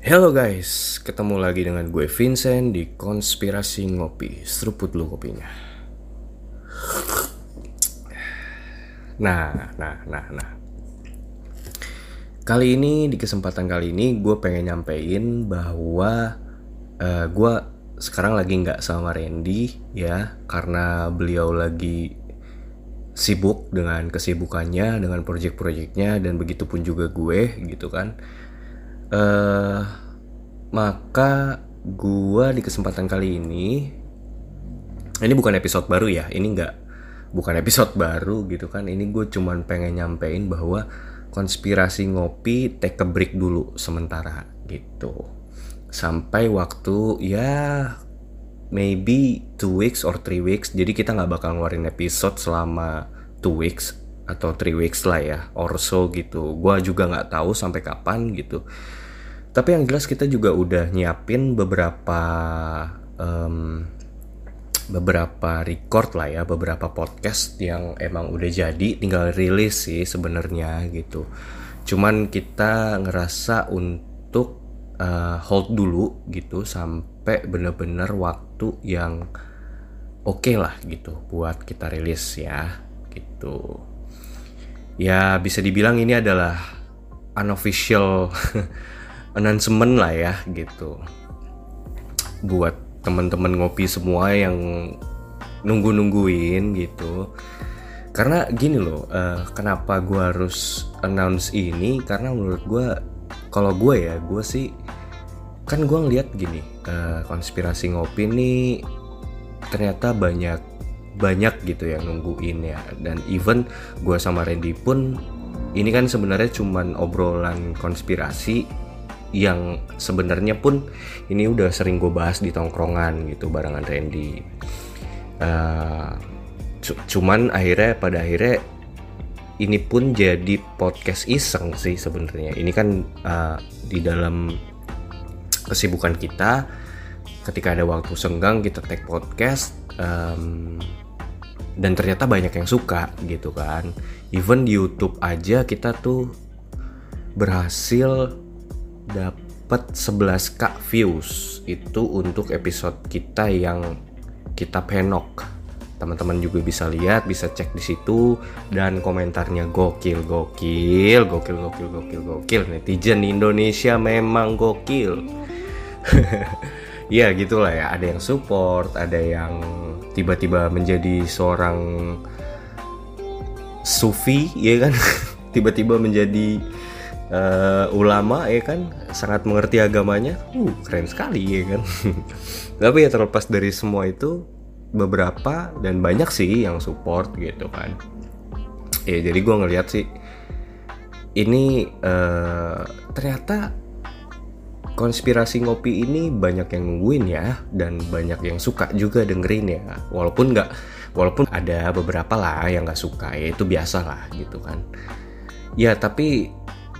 Halo guys, ketemu lagi dengan gue Vincent di Konspirasi Ngopi. Seruput lu kopinya. Nah, nah, nah, nah. Kali ini di kesempatan kali ini gue pengen nyampein bahwa uh, gue sekarang lagi nggak sama Randy ya karena beliau lagi sibuk dengan kesibukannya dengan proyek-proyeknya dan begitu pun juga gue gitu kan uh, maka gue di kesempatan kali ini ini bukan episode baru ya ini nggak bukan episode baru gitu kan. Ini gue cuman pengen nyampein bahwa konspirasi ngopi take a break dulu sementara gitu. Sampai waktu ya maybe two weeks or three weeks. Jadi kita nggak bakal ngeluarin episode selama two weeks atau three weeks lah ya or so gitu. Gue juga nggak tahu sampai kapan gitu tapi yang jelas kita juga udah nyiapin beberapa um, beberapa record lah ya beberapa podcast yang emang udah jadi tinggal rilis sih sebenarnya gitu. Cuman kita ngerasa untuk uh, hold dulu gitu sampai bener-bener waktu yang oke okay lah gitu buat kita rilis ya gitu. Ya bisa dibilang ini adalah unofficial announcement lah ya gitu. Buat teman-teman ngopi semua yang nunggu-nungguin gitu. Karena gini loh uh, kenapa gue harus announce ini? Karena menurut gue kalau gue ya gue sih kan gue ngeliat gini uh, konspirasi ngopi ini ternyata banyak banyak gitu yang nungguin ya. Dan even gue sama Randy pun ini kan sebenarnya cuman obrolan konspirasi yang sebenarnya pun ini udah sering gue bahas di tongkrongan gitu barengan Randy uh, cuman akhirnya pada akhirnya ini pun jadi podcast iseng sih sebenarnya. Ini kan uh, di dalam kesibukan kita, ketika ada waktu senggang kita take podcast, um, dan ternyata banyak yang suka gitu kan. Even di YouTube aja kita tuh berhasil dapat 11k views itu untuk episode kita yang kita penok. Teman-teman juga bisa lihat bisa cek di situ. Dan komentarnya gokil gokil gokil gokil gokil gokil. Netizen Indonesia memang gokil. Ya gitulah ya. Ada yang support ada yang tiba-tiba menjadi seorang sufi ya kan? Tiba-tiba menjadi uh, ulama ya kan sangat mengerti agamanya. Uh keren sekali ya kan. Tapi ya terlepas dari semua itu beberapa dan banyak sih yang support gitu kan. Ya jadi gue ngeliat sih ini uh, ternyata konspirasi ngopi ini banyak yang nungguin ya dan banyak yang suka juga dengerin ya. Walaupun nggak walaupun ada beberapa lah yang nggak suka ya itu biasa lah gitu kan. Ya tapi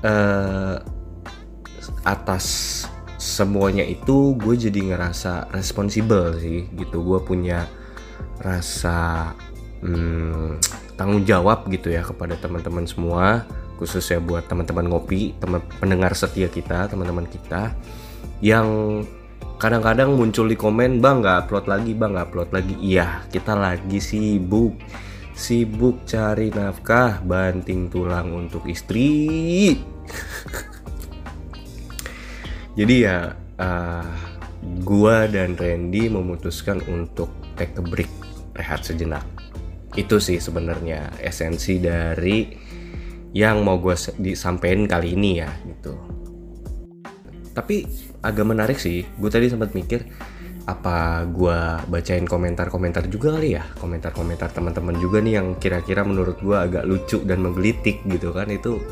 uh, atas semuanya itu gue jadi ngerasa responsibel sih gitu. Gue punya rasa hmm, tanggung jawab gitu ya kepada teman-teman semua khususnya buat teman-teman ngopi teman pendengar setia kita teman-teman kita yang kadang-kadang muncul di komen bang nggak upload lagi bang nggak upload lagi. Iya kita lagi sibuk sibuk cari nafkah banting tulang untuk istri. Jadi ya uh, gua dan Randy memutuskan untuk take a break rehat sejenak. Itu sih sebenarnya esensi dari yang mau gue disampaikan kali ini ya gitu. Tapi agak menarik sih gue tadi sempat mikir apa gue bacain komentar-komentar juga kali ya? Komentar-komentar teman-teman juga nih yang kira-kira menurut gue agak lucu dan menggelitik gitu kan. Itu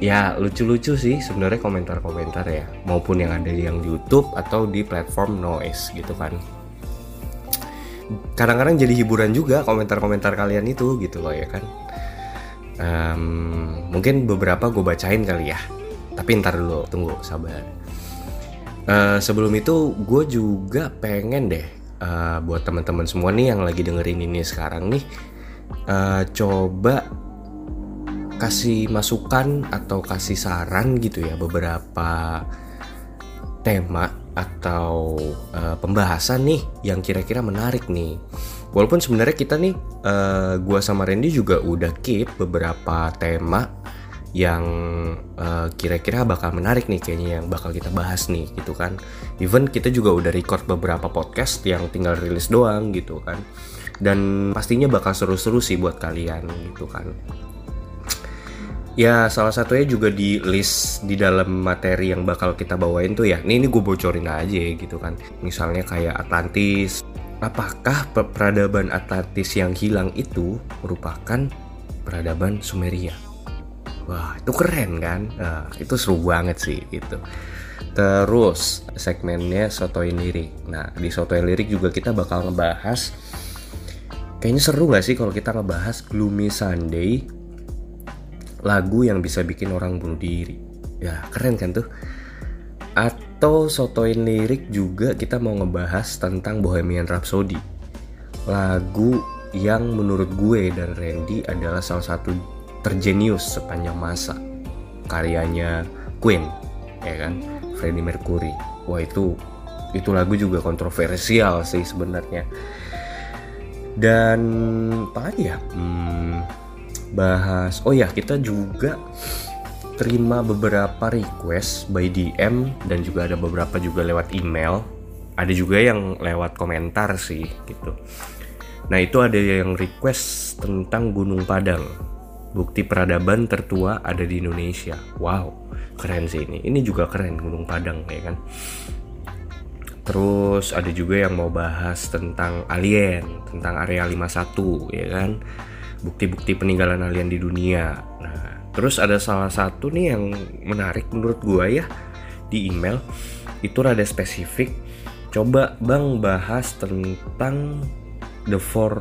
ya lucu-lucu sih sebenarnya komentar-komentar ya. Maupun yang ada yang di YouTube atau di platform Noise gitu kan. Kadang-kadang jadi hiburan juga komentar-komentar kalian itu gitu loh ya kan. Um, mungkin beberapa gue bacain kali ya. Tapi ntar dulu tunggu sabar uh, sebelum itu gue juga pengen deh uh, buat teman-teman semua nih yang lagi dengerin ini sekarang nih uh, coba kasih masukan atau kasih saran gitu ya beberapa tema atau uh, pembahasan nih yang kira-kira menarik nih. Walaupun sebenarnya kita nih, uh, gua sama Randy juga udah keep beberapa tema yang uh, kira-kira bakal menarik nih kayaknya yang bakal kita bahas nih gitu kan. Even kita juga udah record beberapa podcast yang tinggal rilis doang gitu kan. Dan pastinya bakal seru-seru sih buat kalian gitu kan. Ya salah satunya juga di list di dalam materi yang bakal kita bawain tuh ya. Ini ini gue bocorin aja gitu kan. Misalnya kayak Atlantis. Apakah peradaban Atlantis yang hilang itu merupakan peradaban Sumeria? Wah itu keren kan? Nah, itu seru banget sih itu. Terus segmennya sotoin lirik. Nah di sotoin lirik juga kita bakal ngebahas Kayaknya seru gak sih kalau kita ngebahas Gloomy Sunday Lagu yang bisa bikin orang bunuh diri Ya keren kan tuh Atau sotoin lirik juga kita mau ngebahas tentang Bohemian Rhapsody Lagu yang menurut gue dan Randy adalah salah satu terjenius sepanjang masa. Karyanya Queen ya kan? Freddie Mercury. Wah itu itu lagu juga kontroversial sih sebenarnya. Dan apa ya? Hmm, bahas oh ya kita juga terima beberapa request by DM dan juga ada beberapa juga lewat email. Ada juga yang lewat komentar sih gitu. Nah itu ada yang request tentang Gunung Padang bukti peradaban tertua ada di Indonesia. Wow, keren sih ini. Ini juga keren Gunung Padang ya kan. Terus ada juga yang mau bahas tentang alien, tentang area 51 ya kan. Bukti-bukti peninggalan alien di dunia. Nah, terus ada salah satu nih yang menarik menurut gua ya di email itu rada spesifik. Coba Bang bahas tentang The Four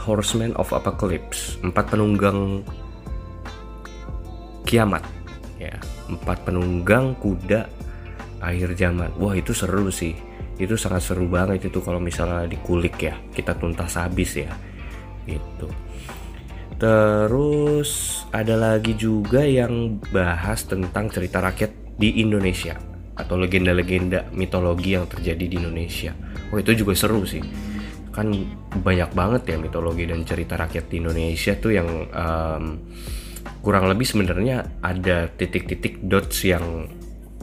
Horsemen of Apocalypse, empat penunggang kiamat. Ya empat penunggang kuda akhir zaman. Wah itu seru sih. Itu sangat seru banget itu kalau misalnya dikulik ya. Kita tuntas habis ya. Gitu. Terus ada lagi juga yang bahas tentang cerita rakyat di Indonesia atau legenda-legenda mitologi yang terjadi di Indonesia. Oh itu juga seru sih. Kan banyak banget ya mitologi dan cerita rakyat di Indonesia tuh yang um, kurang lebih sebenarnya ada titik-titik dots yang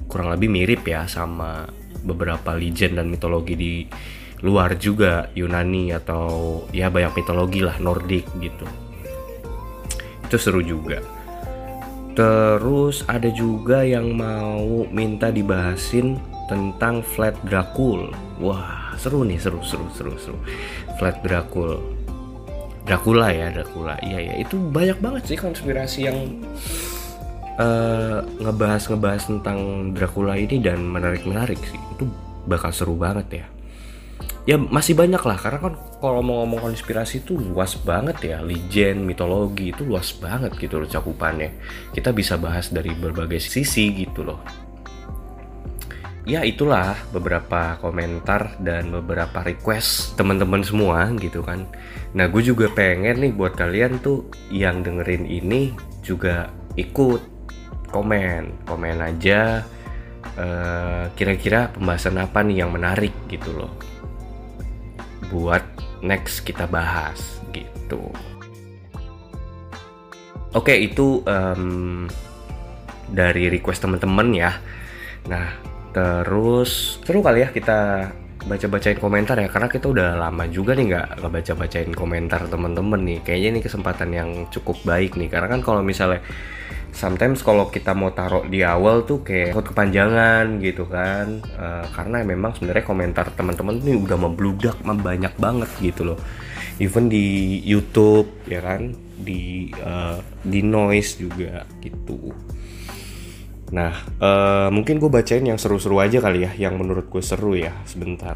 kurang lebih mirip ya sama beberapa legend dan mitologi di luar juga Yunani atau ya banyak mitologi lah Nordik gitu. Itu seru juga. Terus ada juga yang mau minta dibahasin tentang Flat Dracul. Wah seru nih seru seru seru seru. Flat Dracul Dracula ya Dracula. Iya ya itu banyak banget sih konspirasi yang uh, ngebahas ngebahas tentang Dracula ini dan menarik menarik sih. Itu bakal seru banget ya. Ya masih banyak lah. Karena kan kalau mau ngomong konspirasi itu luas banget ya. Legend mitologi itu luas banget gitu loh cakupannya. Kita bisa bahas dari berbagai sisi gitu loh. Ya itulah beberapa komentar dan beberapa request teman-teman semua gitu kan nah gue juga pengen nih buat kalian tuh yang dengerin ini juga ikut komen. Komen aja eh, kira-kira pembahasan apa nih yang menarik gitu loh. Buat next kita bahas gitu. Oke itu um, dari request teman-teman ya. Nah Terus seru kali ya kita baca-bacain komentar ya karena kita udah lama juga nih nggak ngebaca-bacain komentar temen-temen nih. Kayaknya ini kesempatan yang cukup baik nih karena kan kalau misalnya sometimes kalau kita mau taruh di awal tuh kayak ikut kepanjangan gitu kan. Uh, karena memang sebenarnya komentar teman-teman ini udah membludak banyak banget gitu loh. Even di YouTube ya kan? Di uh, di noise juga gitu Nah, uh, mungkin gue bacain yang seru-seru aja kali ya, yang menurut gue seru ya, sebentar.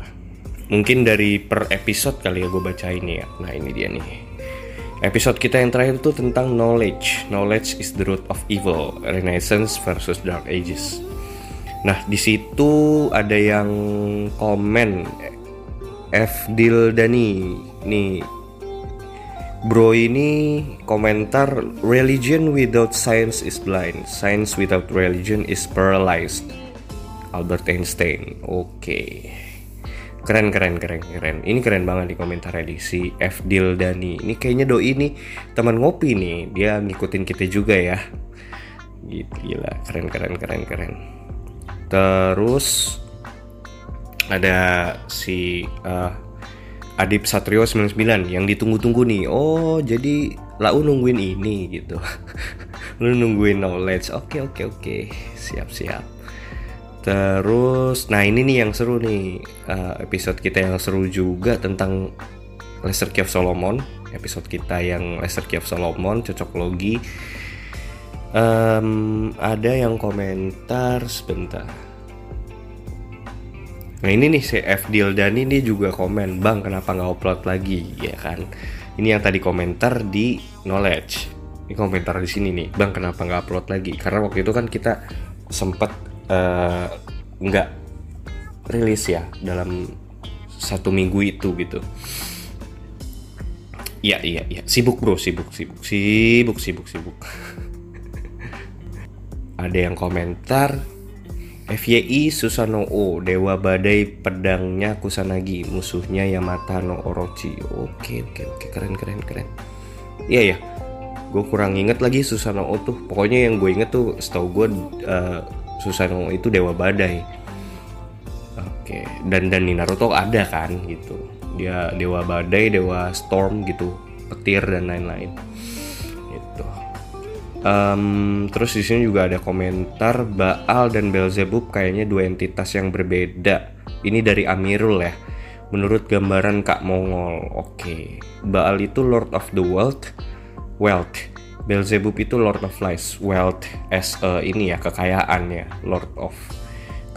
Mungkin dari per episode kali ya gue bacain ya. Nah ini dia nih. Episode kita yang terakhir tuh tentang knowledge. Knowledge is the root of evil. Renaissance versus Dark Ages. Nah di situ ada yang komen F Dildani nih Bro ini komentar religion without science is blind, science without religion is paralyzed. Albert Einstein oke. Keren keren keren keren. Ini keren banget di komentar edisi F. Dildani. Ini kayaknya doi ini teman ngopi nih. Dia ngikutin kita juga ya. Gitu gila. Keren keren keren keren. Terus ada si uh, Adip Satrio 99 yang ditunggu-tunggu nih. Oh, jadi lau nungguin ini gitu. Lu nungguin knowledge. Oke, oke, oke. Siap, siap. Terus, nah ini nih yang seru nih. Uh, episode kita yang seru juga tentang Lester Kiev Solomon. Episode kita yang Lester Kiev Solomon, cocok logi. Um, ada yang komentar sebentar Nah ini nih si F. Dildani ini juga komen Bang kenapa nggak upload lagi? Ya kan? Ini yang tadi komentar di knowledge. Ini komentar di sini nih Bang kenapa nggak upload lagi? Karena waktu itu kan kita sempet uh, nggak rilis ya Dalam satu minggu itu gitu. Iya iya iya. Sibuk bro sibuk sibuk sibuk sibuk sibuk. Ada yang komentar FYI Susanoo, Dewa Badai pedangnya Kusanagi, musuhnya Yamata no Orochi. Oke oke oke keren keren keren. Iya ya, gue kurang inget lagi Susanoo tuh. Pokoknya yang gue inget tuh, setahu gue uh, Susanoo itu Dewa Badai. Oke, dan dan di Naruto ada kan gitu. Dia Dewa Badai, Dewa Storm gitu, petir dan lain-lain. Um, terus di sini juga ada komentar Baal dan Belzebub kayaknya dua entitas yang berbeda. Ini dari Amirul ya. Menurut gambaran Kak Mongol. Oke. Okay. Baal itu Lord of the World, Wealth. Belzebub itu Lord of Lies, Wealth as a, ini ya kekayaan ya, Lord of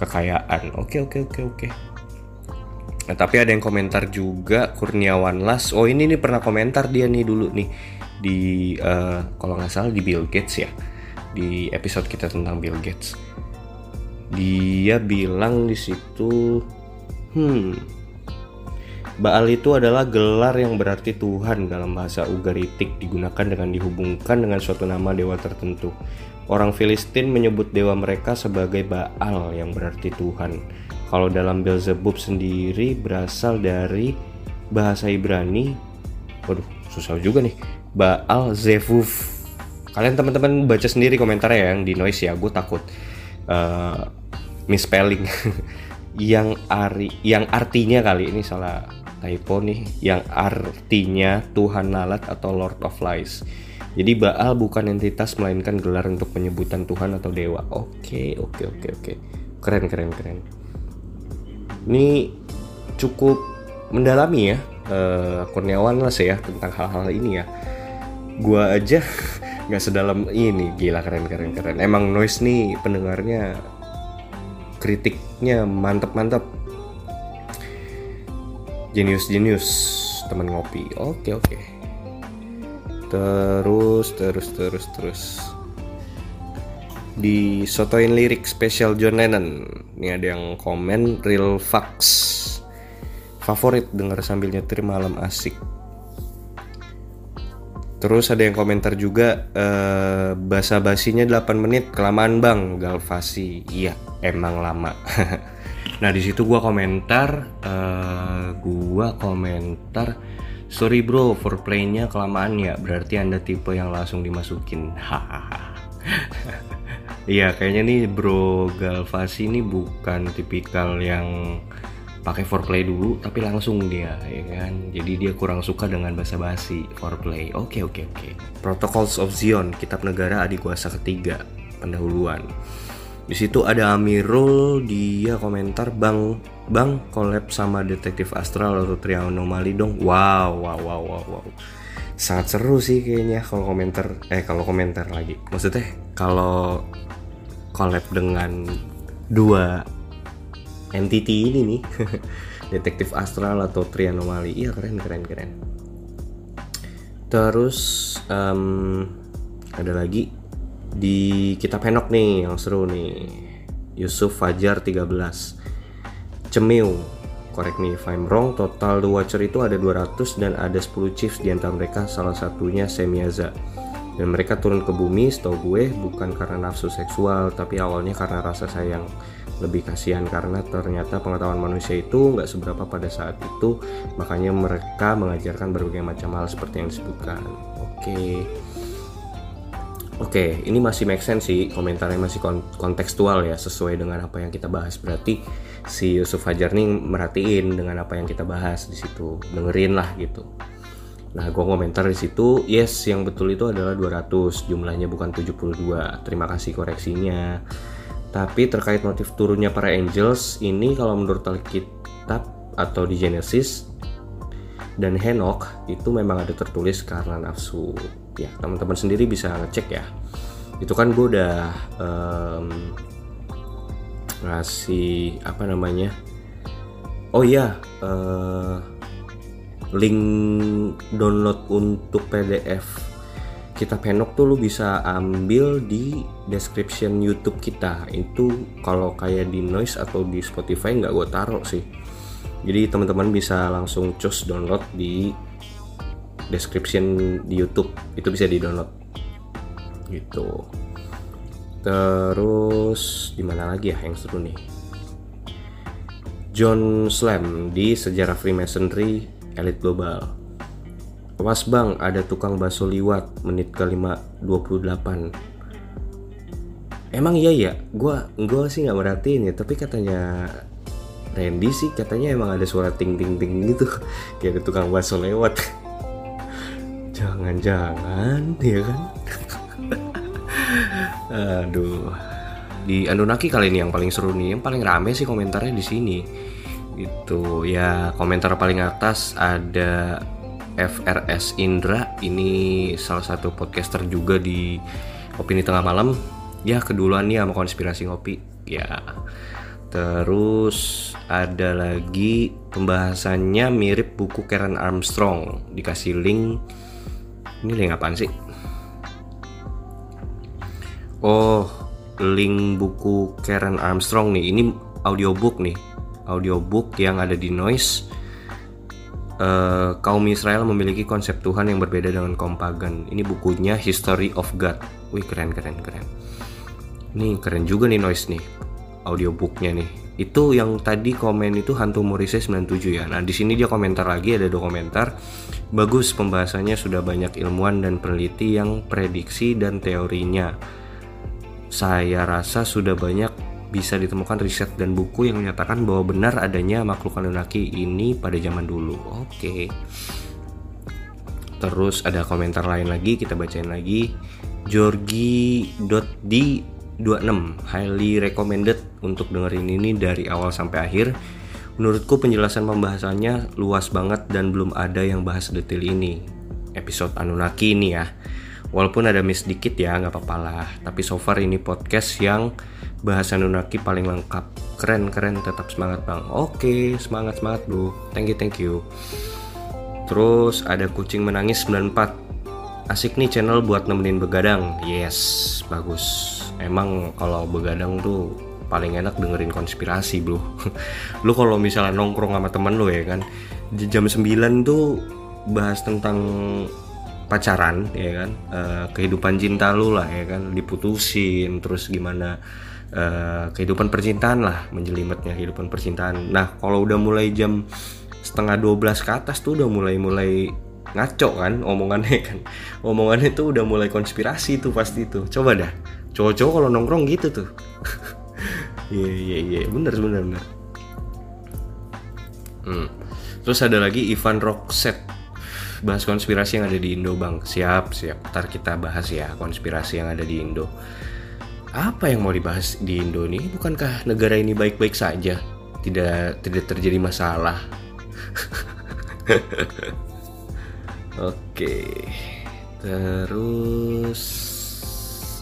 kekayaan. Oke okay, oke okay, oke okay, oke. Nah, tapi ada yang komentar juga Kurniawan Las. Oh ini nih pernah komentar dia nih dulu nih di uh, kalau nggak salah di Bill Gates ya di episode kita tentang Bill Gates dia bilang di situ hmm Baal itu adalah gelar yang berarti Tuhan dalam bahasa Ugaritik digunakan dengan dihubungkan dengan suatu nama dewa tertentu. Orang Filistin menyebut dewa mereka sebagai Baal yang berarti Tuhan. Kalau dalam Beelzebub sendiri berasal dari bahasa Ibrani. Waduh, susah juga nih. Baal Zevuf. Kalian teman-teman baca sendiri komentarnya ya, yang di noise ya, gue takut uh, misspelling. yang ari yang artinya kali ini salah typo nih. Yang artinya Tuhan lalat atau Lord of Lies. Jadi Baal bukan entitas melainkan gelar untuk penyebutan Tuhan atau dewa. Oke oke oke oke. Keren keren keren. Ini cukup mendalami ya uh, Kurniawan lah ya tentang hal-hal ini ya gua aja nggak sedalam ini. Gila keren keren keren. Emang noise nih pendengarnya kritiknya mantep mantep. Jenius jenius. Teman ngopi. Oke oke. Terus terus terus terus. Di sotoin lirik spesial John Lennon. Ini ada yang komen real facts. Favorit dengar sambil nyetir malam asik Terus ada yang komentar juga eh, basa basinya 8 menit kelamaan bang Galvasi. Iya emang lama. nah di situ gua komentar, uh, gua komentar, sorry bro foreplaynya kelamaan ya. Berarti anda tipe yang langsung dimasukin. Iya kayaknya nih bro Galvasi ini bukan tipikal yang pakai foreplay dulu tapi langsung dia ya kan? Jadi dia kurang suka dengan bahasa basi foreplay. Oke oke oke. Protocols of Zion kitab negara adik kuasa ketiga pendahuluan. Di situ ada Amirul dia komentar bang bang collab sama detektif astral atau trianomali dong wow wow wow wow wow. Sangat seru sih kayaknya kalau komentar eh kalau komentar lagi. Maksudnya kalau collab dengan dua entity ini nih. Detektif astral atau trianomali. Iya keren keren keren. Terus um, ada lagi di kitab Henok nih yang seru nih. Yusuf Fajar 13 Cemil. Correct me if I'm wrong total The Watcher itu ada 200 dan ada 10 chiefs di antara mereka salah satunya Semiaza dan mereka turun ke bumi setahu gue bukan karena nafsu seksual tapi awalnya karena rasa sayang lebih kasihan karena ternyata pengetahuan manusia itu nggak seberapa pada saat itu makanya mereka mengajarkan berbagai macam hal seperti yang disebutkan oke okay. Oke, okay, ini masih make sense sih, komentarnya masih kontekstual ya, sesuai dengan apa yang kita bahas. Berarti si Yusuf Hajar nih merhatiin dengan apa yang kita bahas di situ, dengerin lah gitu. Nah, gue komentar di situ, yes, yang betul itu adalah 200, jumlahnya bukan 72. Terima kasih koreksinya. Tapi terkait motif turunnya para angels, ini kalau menurut Alkitab atau di Genesis dan Henok itu memang ada tertulis karena nafsu ya teman-teman sendiri bisa ngecek ya itu kan gue udah um, ngasih apa namanya oh iya uh, link download untuk PDF kita penok tuh lu bisa ambil di description YouTube kita. Itu kalau kayak di Noise atau di Spotify nggak gue taruh sih. Jadi teman-teman bisa langsung cus download di description di YouTube. Itu bisa di download gitu. Terus di mana lagi ya yang seru nih? John Slam di sejarah Freemasonry Elite Global. Was bang, ada tukang bakso liwat menit ke 5.28 Emang iya ya, gue gua sih nggak merhatiin ya, tapi katanya Randy sih katanya emang ada suara ting ting ting gitu. Kayak ada tukang bakso lewat. Jangan-jangan ya kan? Aduh. Di Anunnaki kali ini yang paling seru nih yang paling rame sih komentarnya di sini itu ya komentar paling atas ada FRS Indra. Ini salah satu podcaster juga di opini tengah malam. Ya keduluan nih sama konspirasi ngopi. Ya terus ada lagi pembahasannya mirip buku Karen Armstrong. Dikasih link. Ini link apaan sih? Oh link buku Karen Armstrong nih. Ini audiobook nih audiobook yang ada di Noise uh, kaum Israel memiliki konsep Tuhan yang berbeda dengan kaum pagan. Ini bukunya History of God. Wih keren keren keren. Nih keren juga nih Noise nih audiobooknya nih. Itu yang tadi komen itu hantu Morrissey 97 ya. Nah di sini dia komentar lagi ada dua komentar. Bagus pembahasannya sudah banyak ilmuwan dan peneliti yang prediksi dan teorinya. Saya rasa sudah banyak bisa ditemukan riset dan buku yang menyatakan bahwa benar adanya makhluk Anunnaki ini pada zaman dulu. Oke. Terus ada komentar lain lagi, kita bacain lagi. Jorgi.d 26 highly recommended untuk dengerin ini dari awal sampai akhir menurutku penjelasan pembahasannya luas banget dan belum ada yang bahas detail ini episode Anunnaki ini ya walaupun ada miss dikit ya nggak apa-apa lah tapi so far ini podcast yang bahas Anunnaki paling lengkap. Keren keren tetap semangat bang. Oke semangat semangat bro thank you thank you. Terus ada kucing menangis 94 asik nih channel buat nemenin begadang. Yes bagus. Emang kalau begadang tuh paling enak dengerin konspirasi bro lu kalau misalnya nongkrong sama temen lu ya kan jam 9 tuh bahas tentang pacaran ya kan uh, kehidupan cinta lu lah ya kan diputusin terus gimana uh, kehidupan percintaan lah menjelimetnya kehidupan percintaan. Nah kalau udah mulai jam setengah 12 ke atas tuh udah mulai mulai ngaco kan omongannya kan. Omongannya tuh udah mulai konspirasi tuh pasti tuh. Coba dah cowok-cowok kalau nongkrong gitu tuh. Iya iya iya. Bener bener bener. Hmm. terus ada lagi Ivan Rockset bahas konspirasi yang ada di Indo bang. Siap siap. Ntar kita bahas ya konspirasi yang ada di Indo apa yang mau dibahas di Indo nih bukankah negara ini baik-baik saja? Tidak tidak terjadi masalah. Oke terus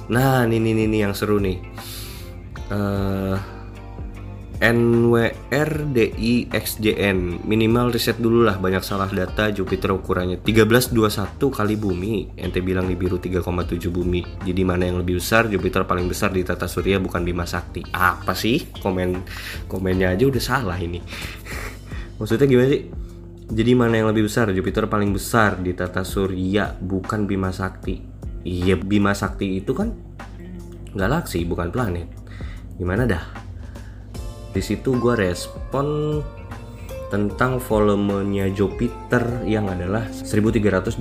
Nah, ini nih, yang seru nih. Uh, NWRDIXJN minimal riset dulu lah banyak salah data. Jupiter ukurannya 1321 kali bumi. Ente bilang di biru 3,7 bumi. Jadi mana yang lebih besar? Jupiter paling besar di tata surya bukan Bima Sakti. Apa sih? Komen komennya aja udah salah ini. Maksudnya gimana sih? Jadi mana yang lebih besar? Jupiter paling besar di tata surya bukan Bima Sakti. Iya Bima Sakti itu kan galaksi bukan planet. Gimana dah di situ gue respon tentang volumenya Jupiter yang adalah 1321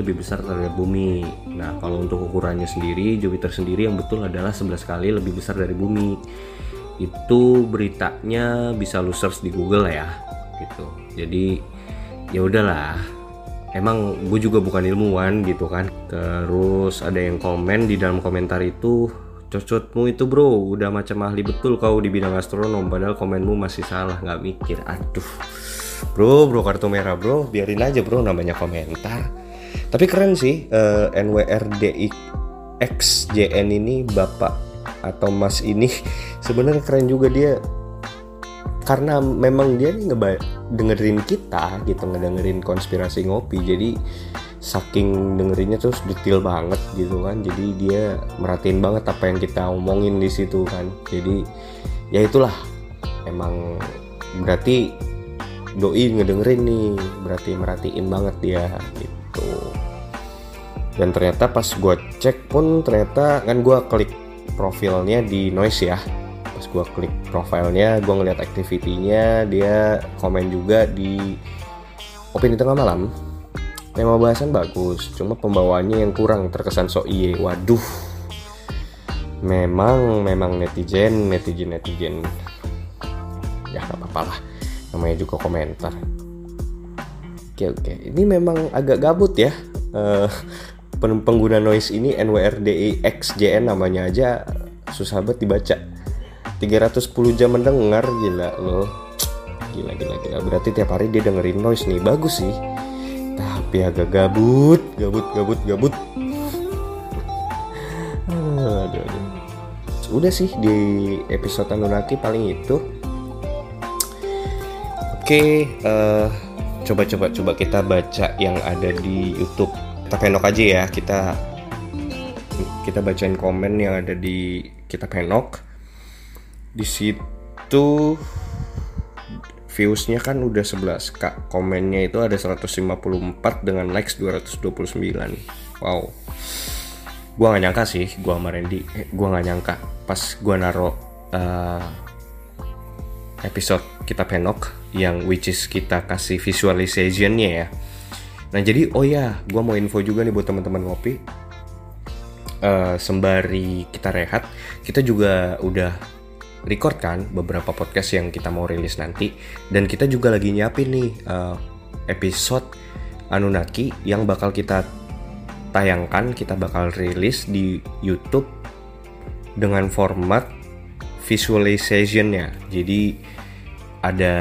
lebih besar dari bumi. Nah, kalau untuk ukurannya sendiri, Jupiter sendiri yang betul adalah 11 kali lebih besar dari bumi. Itu beritanya bisa lu search di Google ya, gitu. Jadi ya udahlah. Emang gue juga bukan ilmuwan gitu kan. Terus ada yang komen di dalam komentar itu cocotmu itu bro udah macam ahli betul kau di bidang astronom padahal komenmu masih salah nggak mikir. Aduh. Bro bro kartu merah bro biarin aja bro namanya komentar. Tapi keren sih uh, eh, NWRDXJN ini bapak atau mas ini sebenarnya keren juga dia. Karena memang dia nih dengerin kita gitu ngedengerin konspirasi ngopi jadi saking dengerinnya terus detail banget gitu kan. Jadi dia merhatiin banget apa yang kita omongin di situ kan. Jadi ya itulah. Emang berarti doi ngedengerin nih berarti merhatiin banget dia gitu. Dan ternyata pas gue cek pun ternyata kan gue klik profilnya di noise ya. Pas gue klik profilnya gue ngeliat activity-nya dia komen juga di opini tengah malam tema bahasan bagus cuma pembawaannya yang kurang terkesan sok iye. Waduh. Memang memang netizen netizen netizen ya nggak apa-apa lah. Namanya juga komentar. Oke oke. Ini memang agak gabut ya. Uh, pengguna noise ini NWRDIXJN namanya aja susah banget dibaca. 310 jam mendengar gila loh. Gila gila gila. Berarti tiap hari dia dengerin noise nih. Bagus sih tapi agak gabut gabut gabut gabut. Aduh, aduh. udah sih di episode Anunnaki paling itu. Oke uh, coba coba coba kita baca yang ada di YouTube. Kita penok aja ya kita kita bacain komen yang ada di kita penok. Di situ viewsnya kan udah 11 kak. Komennya itu ada 154 dengan likes 229 wow. Gua nggak nyangka sih gua sama Randy eh, gua nggak nyangka pas gua naro uh, episode kita penok yang which is kita kasih visualizationnya ya. Nah jadi oh ya gua mau info juga nih buat teman-teman ngopi. Uh, sembari kita rehat kita juga udah record kan beberapa podcast yang kita mau rilis nanti. Dan kita juga lagi nyiapin nih uh, episode Anunnaki yang bakal kita tayangkan kita bakal rilis di YouTube dengan format visualizationnya. Jadi ada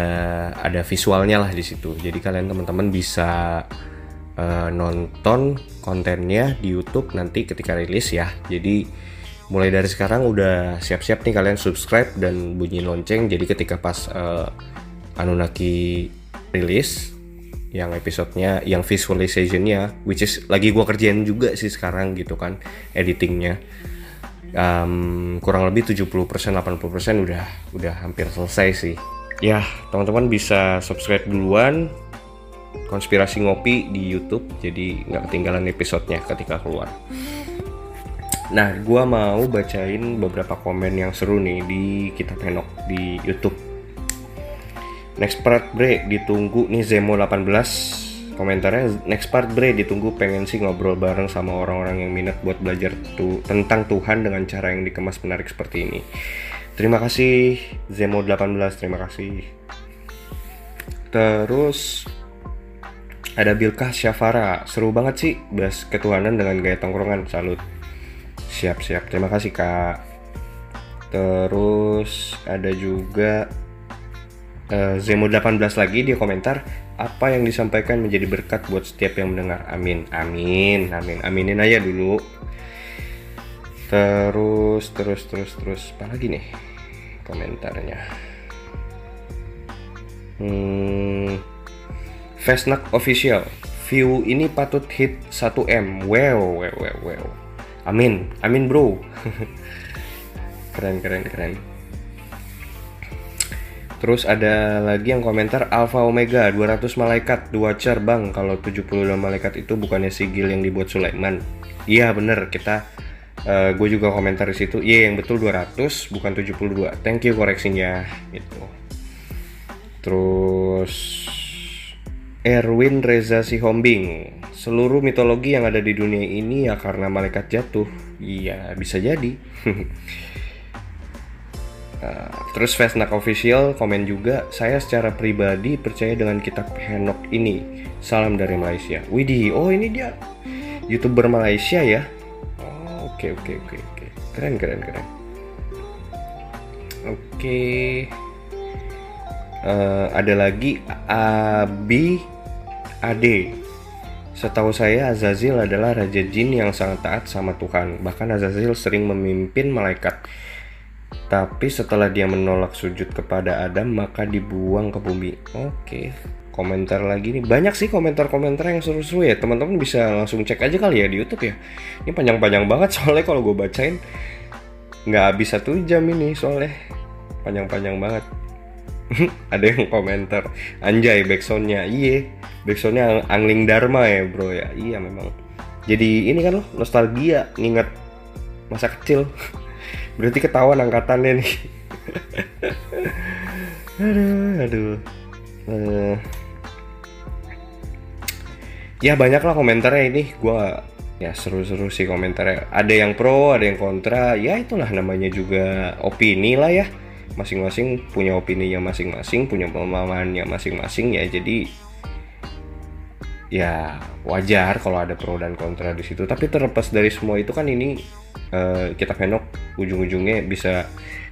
ada visualnya lah di situ. Jadi kalian teman-teman bisa uh, nonton kontennya di YouTube nanti ketika rilis ya. Jadi mulai dari sekarang udah siap-siap nih kalian subscribe dan bunyi lonceng. Jadi ketika pas uh, Anunnaki rilis yang episodenya yang visualizationnya which is lagi gua kerjain juga sih sekarang gitu kan editingnya um, kurang lebih 70% 80% udah udah hampir selesai sih. Ya teman-teman bisa subscribe duluan. Konspirasi ngopi di YouTube jadi nggak ketinggalan episodenya ketika keluar Nah, gue mau bacain beberapa komen yang seru nih di kita penok di YouTube. Next part bre ditunggu nih Zemo 18 komentarnya next part bre ditunggu pengen sih ngobrol bareng sama orang-orang yang minat buat belajar tu tentang Tuhan dengan cara yang dikemas menarik seperti ini. Terima kasih Zemo 18 terima kasih. Terus ada Bilkah Syafara seru banget sih bahas ketuhanan dengan gaya tongkrongan salut siap siap terima kasih kak. Terus ada juga uh, Zemo 18 lagi dia komentar apa yang disampaikan menjadi berkat buat setiap yang mendengar? Amin amin amin aminin aja dulu. Terus terus terus terus apa lagi nih komentarnya? Hmm, official view ini patut hit 1M wow wow wow wow Amin, amin bro. keren, keren, keren. Terus ada lagi yang komentar Alpha Omega 200 malaikat dua car bang. Kalau 72 malaikat itu bukannya sigil yang dibuat Sulaiman. Iya bener. Kita uh, gue juga komentar di situ. Iya yang betul 200 bukan 72 thank you koreksinya gitu. Terus Erwin Reza Sihombing seluruh mitologi yang ada di dunia ini ya karena malaikat jatuh iya bisa jadi Uh, terus Vesnak Official komen juga, saya secara pribadi percaya dengan kitab Henok ini. Salam dari Malaysia. Widih, oh ini dia youtuber Malaysia ya. Oh, oke oke oke oke, keren keren keren. Oke, uh, ada lagi Abi Ade. Setahu saya Azazil adalah raja jin yang sangat taat sama Tuhan. Bahkan Azazil sering memimpin malaikat tapi setelah dia menolak sujud kepada Adam, maka dibuang ke bumi. Oke, komentar lagi nih. Banyak sih komentar-komentar yang seru-seru ya. Teman-teman bisa langsung cek aja kali ya di YouTube ya. Ini panjang-panjang banget soalnya kalau gue bacain nggak habis satu jam ini soalnya panjang-panjang banget. Ada yang komentar, anjay backsoundnya, iye, backsoundnya Angling Dharma ya bro ya, iya memang. Jadi ini kan loh nostalgia, nginget masa kecil. Berarti ketahuan angkatannya nih. aduh, aduh. Uh, ya banyak lah komentarnya ini. Gua ya seru-seru sih komentarnya. Ada yang pro, ada yang kontra. Ya itulah namanya juga opini lah ya. Masing-masing punya opininya masing-masing, punya pemahamannya masing-masing ya. Jadi ya wajar kalau ada pro dan kontra di situ. Tapi terlepas dari semua itu kan ini uh, kita penok ujung-ujungnya bisa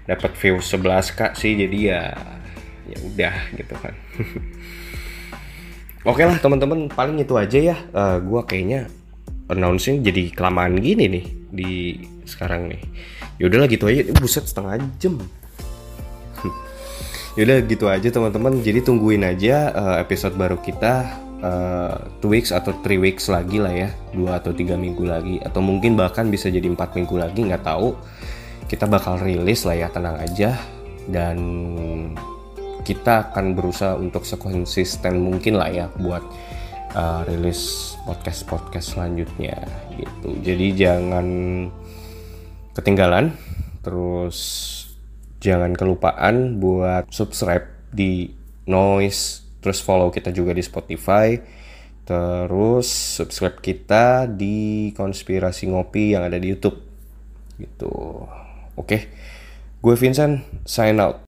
dapat view 11 kak sih. Jadi ya ya udah gitu kan. Oke lah teman-teman paling itu aja ya. Uh, gua kayaknya announcing jadi kelamaan gini nih di sekarang nih. Yaudahlah gitu aja. Buset setengah jam Yaudah gitu aja teman-teman. Jadi tungguin aja uh, episode baru kita uh, two weeks atau three weeks lagi lah ya. Dua atau tiga minggu lagi. Atau mungkin bahkan bisa jadi empat minggu lagi nggak tahu. Kita bakal rilis lah ya tenang aja. Dan kita akan berusaha untuk sekonsisten mungkin lah ya buat uh, rilis podcast podcast selanjutnya gitu. Jadi jangan ketinggalan. Terus jangan kelupaan buat subscribe di noise terus follow kita juga di Spotify. Terus subscribe kita di konspirasi ngopi yang ada di YouTube. Gitu. Oke. Gue Vincent sign out